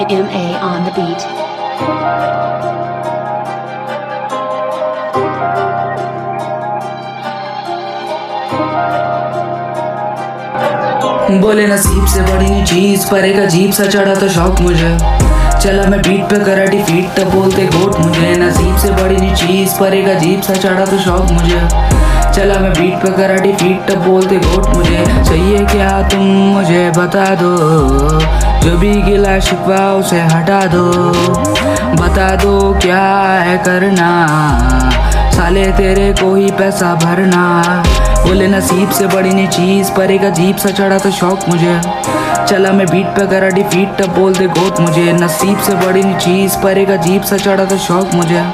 MA on the beat. बोले नसीब से बड़ी चीज़, पर एक अजीब सा चढ़ा तो शौक मुझे। चला मैं बीट पे कराटी डिफीट तब बोलते गोट मुझे। नसीब से बड़ी चीज़, पर एक अजीब सा चढ़ा तो शौक मुझे। चला मैं बीट पे करा डिफीट तब बोलते गोट मुझे। चाहिए क्या तुम मुझे बता दो? जो भी गिला शिकवा उसे हटा दो। बता दो क्या है करना? साले तेरे को ही पैसा भरना। बोले नसीब से बड़ी नी चीज़, पर एक अजीब सा चढ़ा तो शौक मुझे। चला मैं बीट पे करा डिफीट तब बोल दे गोट मुझे। नसीब से बड़ी नी चीज़, पर एक अजीब सा चढ़ा तो शौक मुझे।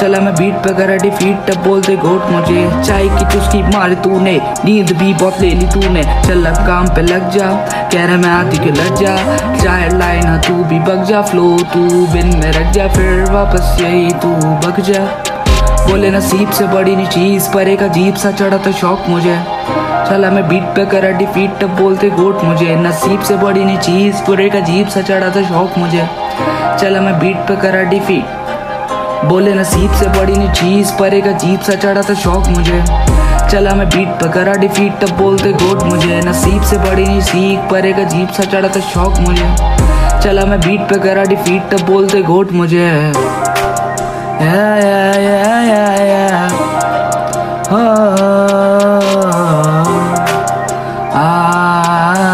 चला मैं बीट पे करा डिफीट तब बोल दे गोट मुझे। चाय की चुस्की मारी तूने, नींद भी बहुत ले ली तूने। चल अब काम पे लग जा, कह रहा मैं आती के लग जा। चाहे लाइन हाँ तू भी बग जा फ्लो तू बिन में रख जा, फिर वापस यही तू बग जा। बोले नसीब से बड़ी नी चीज़ पर एक अजीब सा चढ़ा तो शौक मुझे। चला मैं बीट पे करा डिफीट तब बोलते गोट मुझे। नसीब से बड़ी नी चीज़ पर एक अजीब सा चढ़ा तो शौक मुझे। चला मैं बीट पे करा डिफीट बोले नसीब से बड़ी नी चीज़ पर एक अजीब सा चढ़ा तो शौक मुझे। चला मैं बीट पे करा डिफीट तब बोलते गोट मुझे। नसीब से बड़ी नी सीख पर एक अजीब सा चढ़ा तो शौक मुझे। चला मैं बीट पे करा डिफीट तब बोलते गोट मुझे। Yeah, yeah, yeah, ah, ah. ah, ah, ah.